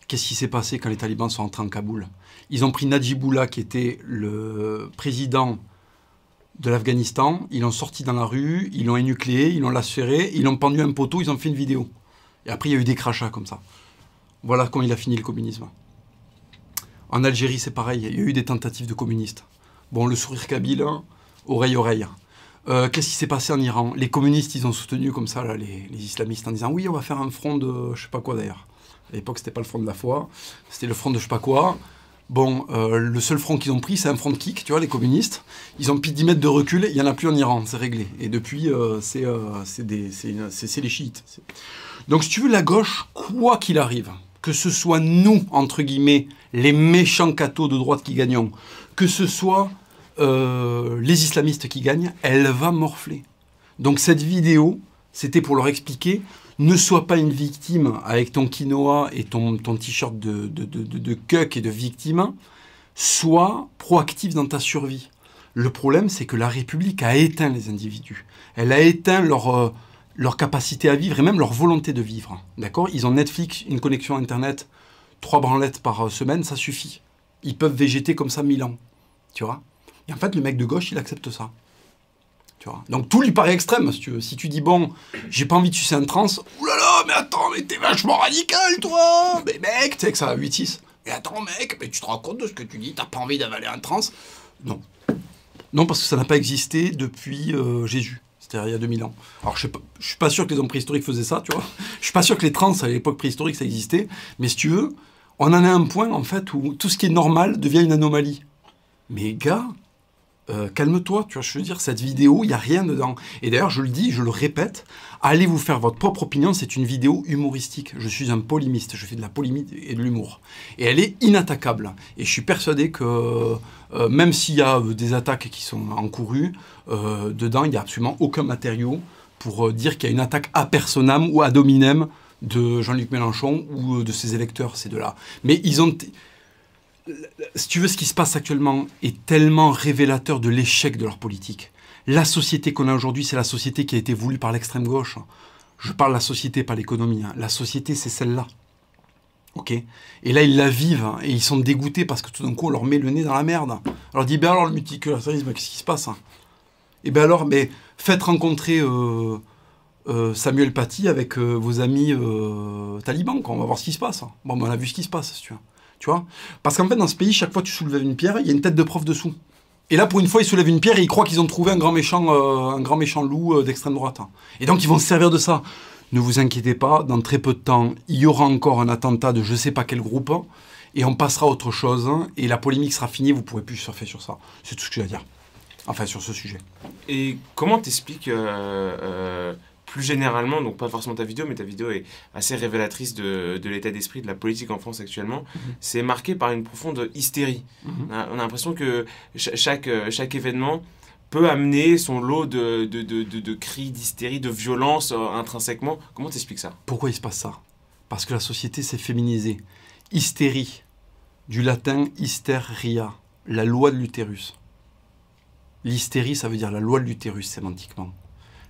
Qu'est-ce qui s'est passé quand les talibans sont entrés en Kaboul? Ils ont pris Najibullah, qui était le président de l'Afghanistan, ils l'ont sorti dans la rue, ils l'ont énucléé, ils l'ont lacéré, ils l'ont pendu un poteau, ils ont fait une vidéo. Et après, il y a eu des crachats comme ça. Voilà comment il a fini le communisme. En Algérie, c'est pareil, il y a eu des tentatives de communistes. Bon, le sourire kabyle, hein, oreille, oreille. Euh, Qu'est-ce qui s'est passé en Iran? Les communistes, ils ont soutenu comme ça là, les, les islamistes en disant oui, on va faire un front de je sais pas quoi d'ailleurs. À l'époque, c'était pas le front de la foi, c'était le front de je sais pas quoi. Bon, euh, le seul front qu'ils ont pris, c'est un front de kick, tu vois, les communistes. Ils ont pris 10 mètres de recul, il n'y en a plus en Iran, c'est réglé. Et depuis, euh, c'est euh, les chiites. Donc, si tu veux, la gauche, quoi qu'il arrive, que ce soit nous, entre guillemets, les méchants cathos de droite qui gagnons, que ce soit euh, les islamistes qui gagnent, elle va morfler. Donc, cette vidéo, c'était pour leur expliquer ne sois pas une victime avec ton quinoa et ton, t-shirt de, de, de, de, et de victime. Sois proactif dans ta survie. Le problème, c'est que la République a éteint les individus. Elle a éteint leur, euh, leur capacité à vivre et même leur volonté de vivre. D'accord? Ils ont Netflix, une connexion Internet, trois branlettes par euh, semaine, ça suffit. Ils peuvent végéter comme ça mille ans. Tu vois? Et en fait, le mec de gauche, il accepte ça. Donc tout lui paraît extrême, si tu dis, bon, j'ai pas envie de sucer un trans, oulala, mais attends, mais t'es vachement radical, toi Mais mec, tu sais que ça a 8-6. Mais attends, mec, mais tu te rends compte de ce que tu dis T'as pas envie d'avaler un trans Non. Non, parce que ça n'a pas existé depuis euh, Jésus. C'est-à-dire il y a 2000 ans. Alors je ne suis pas sûr que les hommes préhistoriques faisaient ça, tu vois. Je suis pas sûr que les trans à l'époque préhistorique ça existait. Mais si tu veux, on en a un point en fait où tout ce qui est normal devient une anomalie. Mais gars, euh, calme-toi, tu vois, je veux dire, cette vidéo, il n'y a rien dedans. Et d'ailleurs, je le dis, je le répète, allez vous faire votre propre opinion, c'est une vidéo humoristique. Je suis un polémiste, je fais de la polémique et de l'humour. Et elle est inattaquable. Et je suis persuadé que euh, même s'il y a euh, des attaques qui sont encourues, dedans, il n'y a absolument aucun matériau pour dire qu'il y a une attaque à personam ou à dominem de Jean-Luc Mélenchon ou de ses électeurs, ces deux-là. Mais ils ont si tu veux, ce qui se passe actuellement est tellement révélateur de l'échec de leur politique. La société qu'on a aujourd'hui, c'est la société qui a été voulue par l'extrême gauche. Je parle la société, pas l'économie. Hein. La société, c'est celle-là. Ok? Et là, ils la vivent hein, et ils sont dégoûtés parce que tout d'un coup, on leur met le nez dans la merde. Alors, dit, ben alors, le multiculturalisme, qu'est-ce qui se passe Et hein? Eh ben alors, mais faites rencontrer euh, euh, Samuel Paty avec euh, vos amis talibans, On va voir ce qui se passe. Bon, ben, on a vu ce qui se passe, si tu vois. Tu vois Parce qu'en fait, dans ce pays, chaque fois que tu soulèves une pierre, il y a une tête de prof dessous. Et là, pour une fois, ils soulèvent une pierre et ils croient qu'ils ont trouvé un grand méchant, euh, un grand méchant loup euh, d'extrême droite. Et donc, ils vont se servir de ça. Ne vous inquiétez pas, dans très peu de temps, il y aura encore un attentat de je sais pas quel groupe, et on passera à autre chose, et la polémique sera finie, vous pourrez plus surfer sur ça. C'est tout ce que j'ai à dire. Enfin, sur ce sujet. Et comment t'expliques euh, plus généralement, donc pas forcément ta vidéo, mais ta vidéo est assez révélatrice de, de l'état d'esprit de la politique en France actuellement, mhm. c'est marqué par une profonde hystérie. Mhm. On a, l'impression que chaque, chaque événement peut amener son lot de, de, de, de cris, d'hystérie, de violence euh, intrinsèquement. Comment t'expliques ça? Pourquoi il se passe ça? Parce que la société s'est féminisée. Hystérie, du latin hysteria, la loi de l'utérus. L'hystérie, ça veut dire la loi de l'utérus sémantiquement.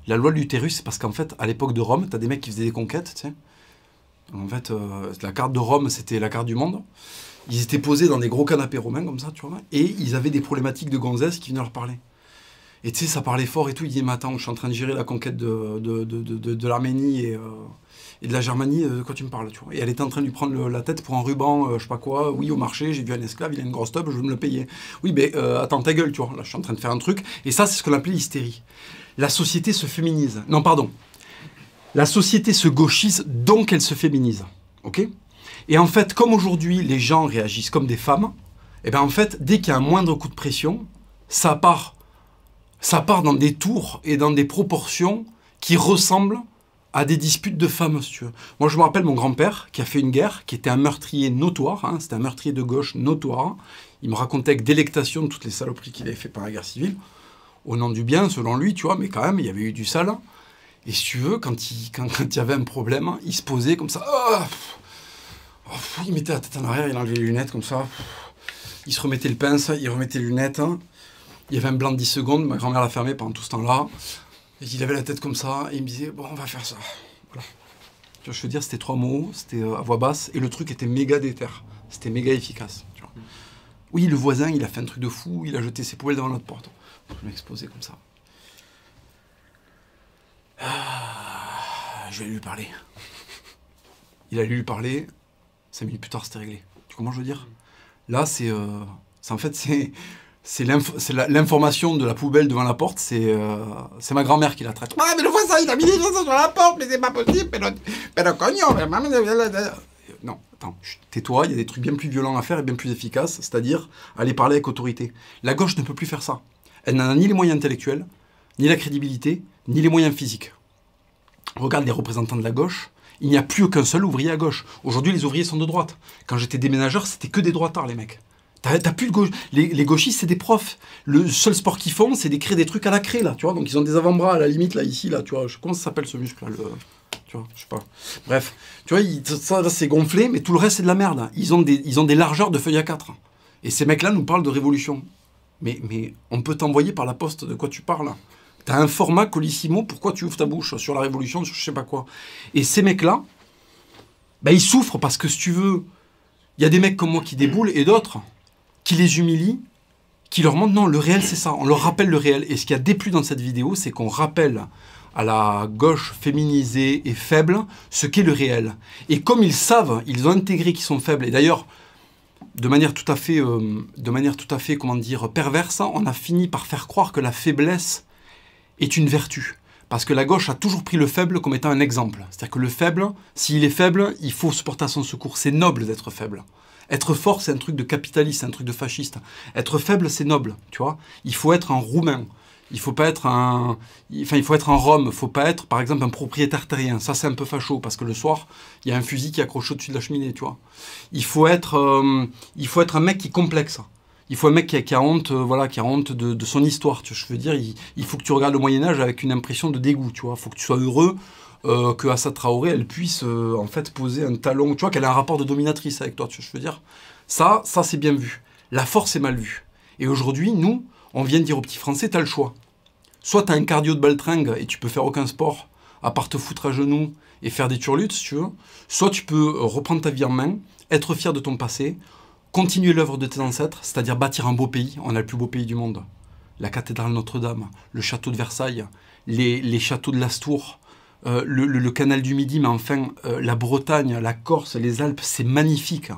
La loi de l'utérus, c'est parce qu'en fait, à l'époque de Rome, tu as des mecs qui faisaient des conquêtes, tu sais. En fait, euh, la carte de Rome, c'était la carte du monde. Ils étaient posés dans des gros canapés romains, comme ça, tu vois. Et ils avaient des problématiques de gonzesses qui venaient leur parler. Et tu sais, ça parlait fort et tout. Ils disaient, mais attends, je suis en train de gérer la conquête de, l'Arménie et, euh, et, de la Germanie, euh, de quoi tu me parles, tu vois. Et elle était en train de lui prendre la tête pour un ruban, je sais pas quoi. Oui, au marché, j'ai vu un esclave, il a une grosse tube, je veux me le payer. Oui, mais attends, ta gueule, tu vois. Là, je suis en train de faire un truc. Et ça, c'est ce qu'on appelait l'hystérie la société se féminise. Non, pardon. La société se gauchise, donc elle se féminise. OK? Et en fait, comme aujourd'hui, les gens réagissent comme des femmes, et eh bien en fait, dès qu'il y a un moindre coup de pression, ça part, ça part dans des tours et dans des proportions qui ressemblent à des disputes de femmes, si. Moi, je me rappelle mon grand-père qui a fait une guerre, qui était un meurtrier notoire, hein, c'était un meurtrier de gauche notoire. Il me racontait avec délectation toutes les saloperies qu'il avait fait par la guerre civile au nom du bien, selon lui, tu vois, mais quand même, il y avait eu du sale. Et si tu veux, quand il, y avait un problème, il se posait comme ça. Oh, oh, il mettait la tête en arrière, il enlevait les lunettes comme ça. Il se remettait le pince, il remettait les lunettes. Il y avait un blanc de 10 secondes, ma grand-mère l'a fermé pendant tout ce temps-là. Et il avait la tête comme ça, et il me disait, bon, on va faire ça. Je veux dire, c'était trois mots, c'était euh, à voix basse, et le truc était méga déter. C'était méga efficace. Oui, le voisin, il a fait un truc de fou, il a jeté ses poubelles devant notre porte. Je vais m'exposer comme ça. Ah, je vais lui parler. Il a lui parler. Cinq minutes plus tard, c'était réglé. Tu comprends, je veux dire? Là, c'est, euh, en fait, c'est, c'est, l'information de la poubelle devant la porte. C'est, euh, c'est ma grand-mère qui la traite. Ah, mais le voisin, il a mis des choses sur la porte, mais c'est pas possible. Mais le, mais le cognon, non, attends, tais-toi, il y a des trucs bien plus violents à faire et bien plus efficaces, c'est-à-dire aller parler avec autorité. La gauche ne peut plus faire ça. Elle n'a ni les moyens intellectuels, ni la crédibilité, ni les moyens physiques. Regarde les représentants de la gauche, il n'y a plus aucun seul ouvrier à gauche. Aujourd'hui, les ouvriers sont de droite. Quand j'étais déménageur, c'était que des droitards, les mecs. T'as, plus de gauche. Les, gauchistes, c'est des profs. Le seul sport qu'ils font, c'est d'écrire des trucs à la craie, là, tu vois. Donc, ils ont des avant-bras à la limite, là, ici, là, tu vois. Comment ça s'appelle ce muscle, là Tu vois, je sais pas. Bref, tu vois, ça, c'est gonflé, mais tout le reste, c'est de la merde. Ils ont des, ils ont des largeurs de feuilles à 4. Et ces mecs-là nous parlent de révolution. Mais, mais on peut t'envoyer par la poste de quoi tu parles. T'as un format Colissimo, pourquoi tu ouvres ta bouche sur la Révolution, sur je sais pas quoi Et ces mecs-là, bah, ils souffrent parce que si tu veux, il y a des mecs comme moi qui déboulent et d'autres qui les humilient, qui leur montrent non, le réel c'est ça, on leur rappelle le réel. Et ce qui a déplu dans cette vidéo, c'est qu'on rappelle à la gauche féminisée et faible ce qu'est le réel. Et comme ils savent, ils ont intégré qu'ils sont faibles, et d'ailleurs, de manière tout à fait, euh, de manière tout à fait, comment dire, perverse, on a fini par faire croire que la faiblesse est une vertu. Parce que la gauche a toujours pris le faible comme étant un exemple. C'est-à-dire que le faible, s'il est faible, il faut se porter à son secours. C'est noble d'être faible. Être fort, c'est un truc de capitaliste, c'est un truc de fasciste. Être faible, c'est noble, tu vois. Il faut être un roumain. Il faut pas être un, enfin il faut être un Rome. Faut pas être, par exemple, un propriétaire terrien. Ça c'est un peu facho parce que le soir il y a un fusil qui accroche au-dessus de la cheminée, tu vois. Il faut être, euh, il faut être un mec qui complexe. Il faut un mec qui a, honte, euh, voilà, de, son histoire. Tu vois, je veux dire, il, faut que tu regardes le Moyen Âge avec une impression de dégoût. Tu vois, faut que tu sois heureux euh, que Assa Traoré, elle puisse en fait poser un talon. Tu vois, qu'elle a un rapport de dominatrice avec toi. Tu vois, je veux dire, ça, ça c'est bien vu. La force est mal vue. Et aujourd'hui, nous, on vient de dire aux petits Français, tu as le choix. Soit tu as un cardio de baltringue et tu peux faire aucun sport, à part te foutre à genoux et faire des turlutes, si tu veux. Soit tu peux euh, reprendre ta vie en main, être fier de ton passé, continuer l'œuvre de tes ancêtres, c'est-à-dire bâtir un beau pays. On a le plus beau pays du monde. La cathédrale Notre-Dame, le château de Versailles, les, châteaux de l'Astour, euh, le, canal du Midi, mais enfin euh, la Bretagne, la Corse, les Alpes, c'est magnifique.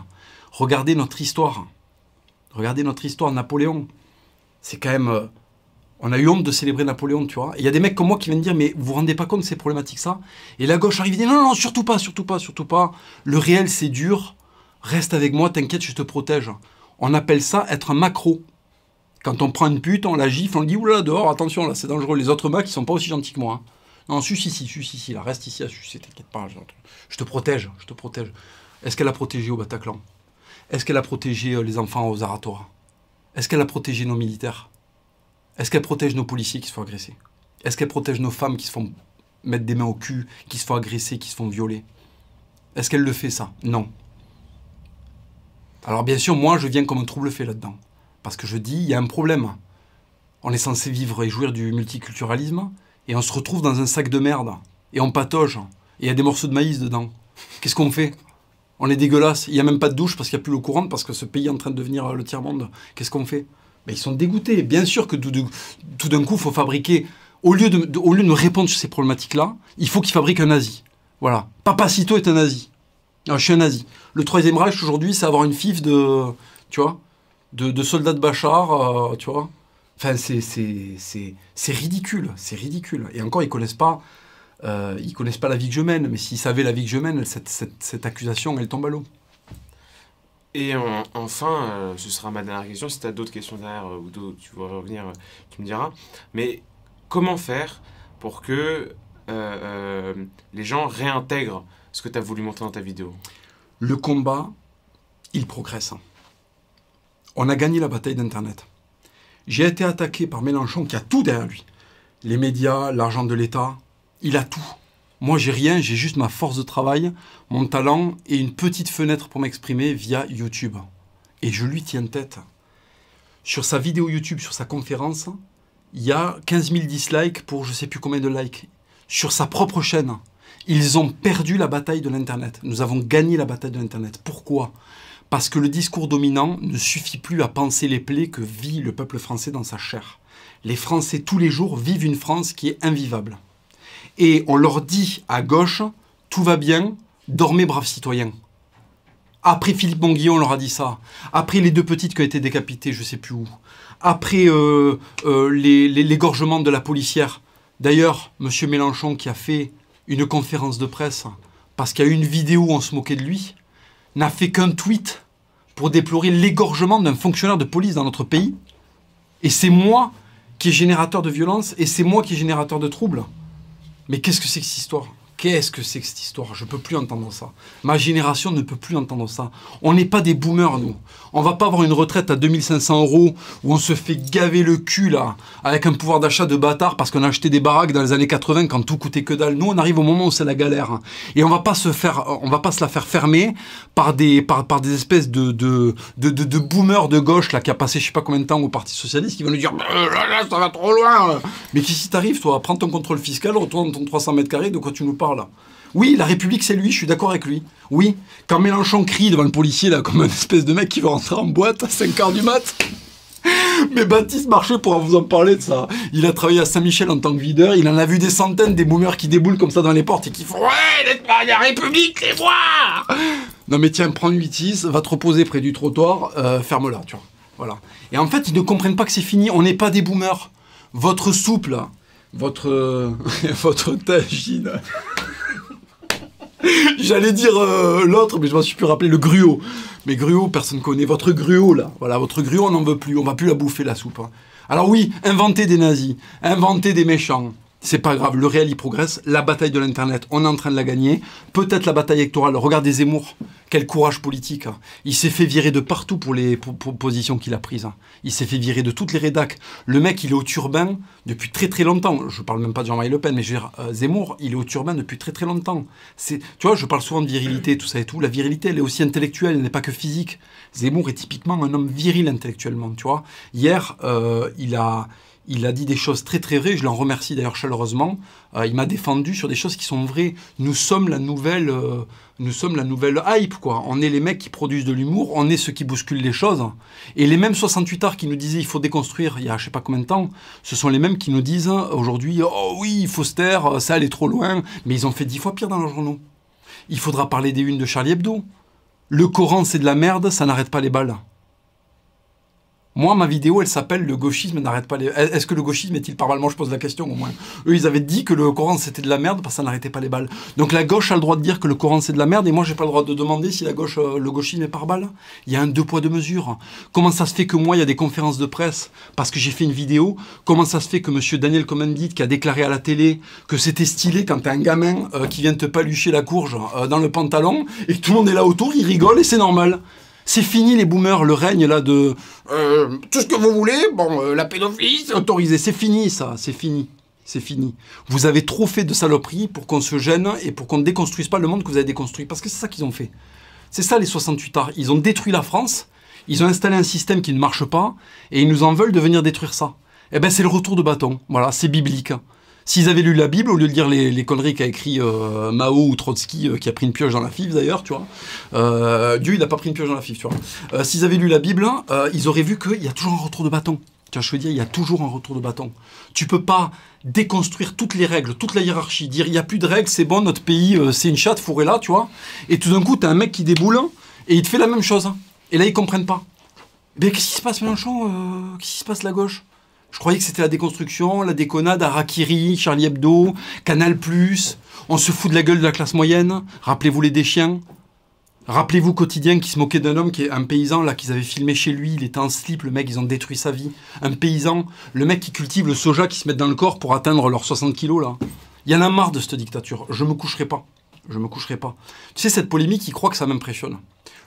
Regardez notre histoire. Regardez notre histoire, Napoléon c'est quand même. Euh, on a eu honte de célébrer Napoléon, tu vois. Il y a des mecs comme moi qui viennent dire, mais vous vous rendez pas compte de ces problématiques, ça? Et la gauche arrive et dit, non, non, surtout pas, surtout pas, surtout pas. Le réel, c'est dur. Reste avec moi, t'inquiète, je te protège. On appelle ça être un macro. Quand on prend une pute, on la gifle, on dit, oula, dehors, attention, là, c'est dangereux. Les autres mecs, ils sont pas aussi gentils que moi. Hein. Non, sus ici, sus ici, là, reste ici à sucer, t'inquiète pas. Je te protège, je te protège. Est-ce qu'elle a protégé au Bataclan Est-ce qu'elle a protégé euh, les enfants aux Aratora est-ce qu'elle a protégé nos militaires? Est-ce qu'elle protège nos policiers qui se font agresser? Est-ce qu'elle protège nos femmes qui se font mettre des mains au cul, qui se font agresser, qui se font violer? Est-ce qu'elle le fait ça? Non. Alors bien sûr, moi je viens comme un trouble fait là-dedans. Parce que je dis, il y a un problème. On est censé vivre et jouir du multiculturalisme, et on se retrouve dans un sac de merde, et on patauge, et il y a des morceaux de maïs dedans. Qu'est-ce qu'on fait? On est dégueulasse. Il n'y a même pas de douche parce qu'il n'y a plus l'eau courante, parce que ce pays est en train de devenir euh, le tiers-monde. Qu'est-ce qu'on fait? Mais Ils sont dégoûtés. Bien sûr que tout, d'un coup, il faut fabriquer. Au lieu de, de répondre sur ces problématiques-là, il faut qu'ils fabriquent un nazi. Voilà. Papacito est un nazi. je suis un nazi. Le troisième Reich aujourd'hui, c'est avoir une fif de. Tu vois de, soldats de Bachar, euh, tu vois Enfin, c'est ridicule. C'est ridicule. Et encore, ils connaissent pas euh, ils connaissent pas la vie que je mène, mais s'ils savaient la vie que je mène, cette, accusation, elle tombe à l'eau. Et enfin, euh, ce sera ma dernière question. Si tu as d'autres questions derrière euh, ou d'autres, tu vas revenir, euh, tu me diras. Mais comment faire pour que les gens réintègrent ce que tu as voulu montrer dans ta vidéo? Le combat, il progresse. On a gagné la bataille d'Internet. J'ai été attaqué par Mélenchon qui a tout derrière lui. Les médias, l'argent de l'État, il a tout. Moi, j'ai rien, j'ai juste ma force de travail, mon talent et une petite fenêtre pour m'exprimer via YouTube. Et je lui tiens tête. Sur sa vidéo YouTube, sur sa conférence, il y a 15 000 dislikes pour je sais plus combien de likes. Sur sa propre chaîne, ils ont perdu la bataille de l'Internet. Nous avons gagné la bataille de l'Internet. Pourquoi? Parce que le discours dominant ne suffit plus à penser les plaies que vit le peuple français dans sa chair. Les Français, tous les jours, vivent une France qui est invivable et on leur dit à gauche, tout va bien, dormez braves citoyens. Après Philippe Bonguillon, on leur a dit ça. Après les deux petites qui ont été décapitées, je sais plus où. Après euh, euh, l'égorgement de la policière. D'ailleurs, M. Mélenchon qui a fait une conférence de presse parce qu'il y a eu une vidéo où on se moquait de lui, n'a fait qu'un tweet pour déplorer l'égorgement d'un fonctionnaire de police dans notre pays. Et c'est moi qui est générateur de violence et c'est moi qui est générateur de troubles. Mais qu'est-ce que c'est que cette histoire? Qu'est-ce que c'est que cette histoire? Je peux plus entendre ça. Ma génération ne peut plus entendre ça. On n'est pas des boomers, nous. On va pas avoir une retraite à 2500 euros où on se fait gaver le cul, là, avec un pouvoir d'achat de bâtard parce qu'on a acheté des baraques dans les années 80 quand tout coûtait que dalle. Nous, on arrive au moment où c'est la galère. Et on va va pas se la faire fermer par des, par, des espèces de, de, boomers de gauche, là, qui a passé je sais pas combien de temps au Parti Socialiste, qui vont nous dire, là, là, ça va trop loin. Mais qu'est-ce qui t'arrive, toi? Prends ton contrôle fiscal, retourne dans ton 300 mètres carrés, de quoi tu nous parles? Oui, la République, c'est lui, je suis d'accord avec lui. Oui, quand Mélenchon crie devant le policier, là, comme un espèce de mec qui va rentrer en boîte à 5h du mat. Mais Baptiste Marché pourra vous en parler de ça. Il a travaillé à Saint-Michel en tant que videur. Il en a vu des centaines des boomers qui déboulent comme ça dans les portes et qui font Ouais, pas la République, les voir Non, mais tiens, prends 8 va te reposer près du trottoir, euh, ferme-la, tu vois. Voilà. Et en fait, ils ne comprennent pas que c'est fini. On n'est pas des boomers. Votre soupe, là, votre, votre tagine. J'allais dire euh, l'autre, mais je m'en suis plus rappelé, le gruau. Mais gruau, personne connaît. Votre gruau, là, voilà, votre gruau, on n'en veut plus. On va plus la bouffer, la soupe. hein. Alors oui, inventer des nazis, inventer des méchants. C'est pas grave, le réel y progresse. La bataille de l'Internet, on est en train de la gagner. Peut-être la bataille électorale. Regardez Zemmour, quel courage politique. hein. Il s'est fait virer de partout pour les positions qu'il a prises. hein. Il s'est fait virer de toutes les rédacs. Le mec, il est au turbin depuis très très longtemps. Je parle même pas de Jean-Marie Le Pen, mais euh, Zemmour, il est au turbin depuis très très longtemps. Tu vois, je parle souvent de virilité, tout ça et tout. La virilité, elle est aussi intellectuelle, elle n'est pas que physique. Zemmour est typiquement un homme viril intellectuellement, tu vois. Hier, euh, il a il a dit des choses très très vraies, je l'en remercie d'ailleurs chaleureusement. Euh, il m'a défendu sur des choses qui sont vraies. Nous sommes la nouvelle, euh, nous sommes la nouvelle hype quoi. On est les mecs qui produisent de l'humour, on est ceux qui bousculent les choses. Et les mêmes 68 arts qui nous disaient il faut déconstruire il y a je sais pas combien de temps, ce sont les mêmes qui nous disent aujourd'hui oh oui il faut se taire, ça allait trop loin. Mais ils ont fait dix fois pire dans leurs journaux. Il faudra parler des unes de Charlie Hebdo. Le Coran c'est de la merde, ça n'arrête pas les balles. Moi, ma vidéo, elle s'appelle Le gauchisme n'arrête pas les. Est-ce que le gauchisme est-il par balle Moi, je pose la question au moins. Eux, ils avaient dit que le Coran c'était de la merde parce que ça n'arrêtait pas les balles. Donc la gauche a le droit de dire que le Coran c'est de la merde et moi, j'ai pas le droit de demander si la gauche, euh, le gauchisme est par balle. Il y a un deux poids deux mesures. Comment ça se fait que moi, il y a des conférences de presse parce que j'ai fait une vidéo? Comment ça se fait que Monsieur Daniel Coman-Bendit qui a déclaré à la télé que c'était stylé quand t'as un gamin euh, qui vient te palucher la courge euh, dans le pantalon et que tout le monde est là autour, il rigole et c'est normal. C'est fini les boomers, le règne là de euh, tout ce que vous voulez, bon, euh, la pédophilie c'est autorisé, c'est fini ça, c'est fini. C'est fini. Vous avez trop fait de saloperies pour qu'on se gêne et pour qu'on ne déconstruise pas le monde que vous avez déconstruit. Parce que c'est ça qu'ils ont fait. C'est ça les 68 arts. Ils ont détruit la France, ils ont installé un système qui ne marche pas et ils nous en veulent de venir détruire ça. Eh ben c'est le retour de bâton. Voilà, c'est biblique. S'ils avaient lu la Bible, au lieu de lire les, conneries qu'a écrit euh, Mao ou Trotsky, euh, qui a pris une pioche dans la five d'ailleurs, tu vois, euh, Dieu il n'a pas pris une pioche dans la five, tu vois. S'ils avaient lu la Bible, ils auraient vu qu'il y a toujours un retour de bâton. Tu vois, je veux dire, il y a toujours un retour de bâton. Tu peux pas déconstruire toutes les règles, toute la hiérarchie, dire il n'y a plus de règles, c'est bon, notre pays, c'est une chatte, fourrée là, tu vois. Et tout d'un coup, tu un mec qui déboule et il te fait la même chose. Et là, ils comprennent pas. Mais qu'est-ce qui se passe, Mélenchon Qu'est-ce qui se passe, la gauche? Je croyais que c'était la déconstruction, la déconnade, Harakiri, Charlie Hebdo, Canal+, on se fout de la gueule de la classe moyenne, rappelez-vous les déchiens. Rappelez-vous Quotidien qui se moquait d'un homme qui est un paysan là qu'ils avaient filmé chez lui, il était en slip, le mec ils ont détruit sa vie. Un paysan, le mec qui cultive le soja qui se met dans le corps pour atteindre leurs 60 kilos là. Il y en a marre de cette dictature. Je me coucherai pas. Je me coucherai pas. Tu sais cette polémique, il croit que ça m'impressionne.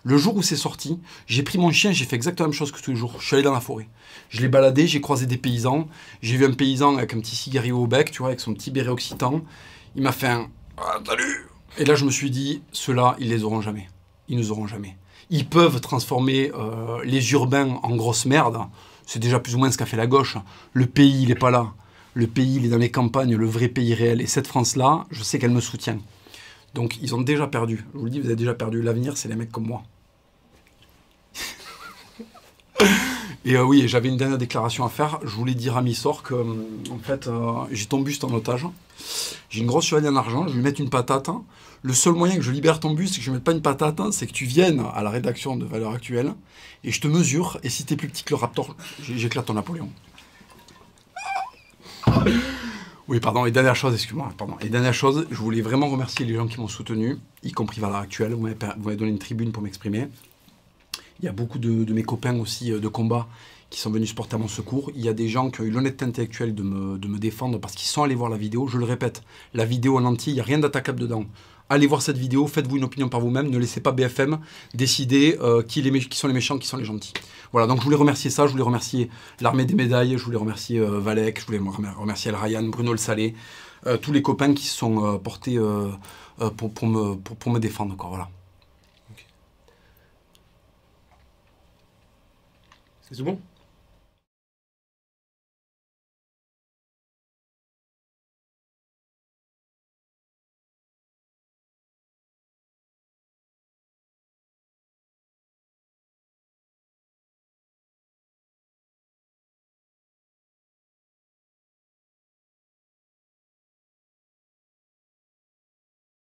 Le jour où c'est sorti, j'ai pris mon chien, j'ai fait exactement la même chose que tous les jours. Je suis allé dans la forêt. Je l'ai baladé, j'ai croisé des paysans. J'ai vu un paysan avec un petit cigario au bec, tu vois, avec son petit béret occitan. Il m'a fait un ah, salut. Et là, je me suis dit, ceux-là, ils les auront jamais. Ils nous auront jamais. Ils peuvent transformer euh, les urbains en grosse merde. C'est déjà plus ou moins ce qu'a fait la gauche. Le pays, il n'est pas là. Le pays, il est dans les campagnes, le vrai pays réel. Et cette France-là, je sais qu'elle me soutient. Donc, ils ont déjà perdu. Je vous le dis, vous avez déjà perdu. L'avenir, c'est les mecs comme moi. Et euh, oui, j'avais une dernière déclaration à faire. Je voulais dire à Missor que, euh, en fait, euh, j'ai ton buste en otage. J'ai une grosse chevalier en argent, je vais lui mettre une patate. Le seul moyen que je libère ton buste et que je ne mette pas une patate, c'est que tu viennes à la rédaction de Valeurs Actuelles et je te mesure. Et si t'es plus petit que le Raptor, j'éclate ton Napoléon. Oui, pardon. Et dernière chose, excuse-moi, pardon. Et dernière chose, je voulais vraiment remercier les gens qui m'ont soutenu, y compris Valeurs Actuelles. Vous m'avez donné une tribune pour m'exprimer. Il y a beaucoup de, mes copains aussi euh, de combat qui sont venus porter à mon secours. Il y a des gens qui ont eu l'honnêteté intellectuelle de me, de me défendre parce qu'ils sont allés voir la vidéo. Je le répète, la vidéo en entier, il n'y a rien d'attaquable dedans. Allez voir cette vidéo, faites-vous une opinion par vous-même, ne laissez pas BFM décider euh, qui, sont les méchants, qui sont les gentils. Voilà, donc je voulais remercier ça, je voulais remercier l'armée des médailles, je voulais remercier euh, Valek, je voulais remercier El Ryan, Bruno Le Salé, tous les copains qui se sont portés pour, pour, me, pour, pour, me défendre. Voilà. C'est bon?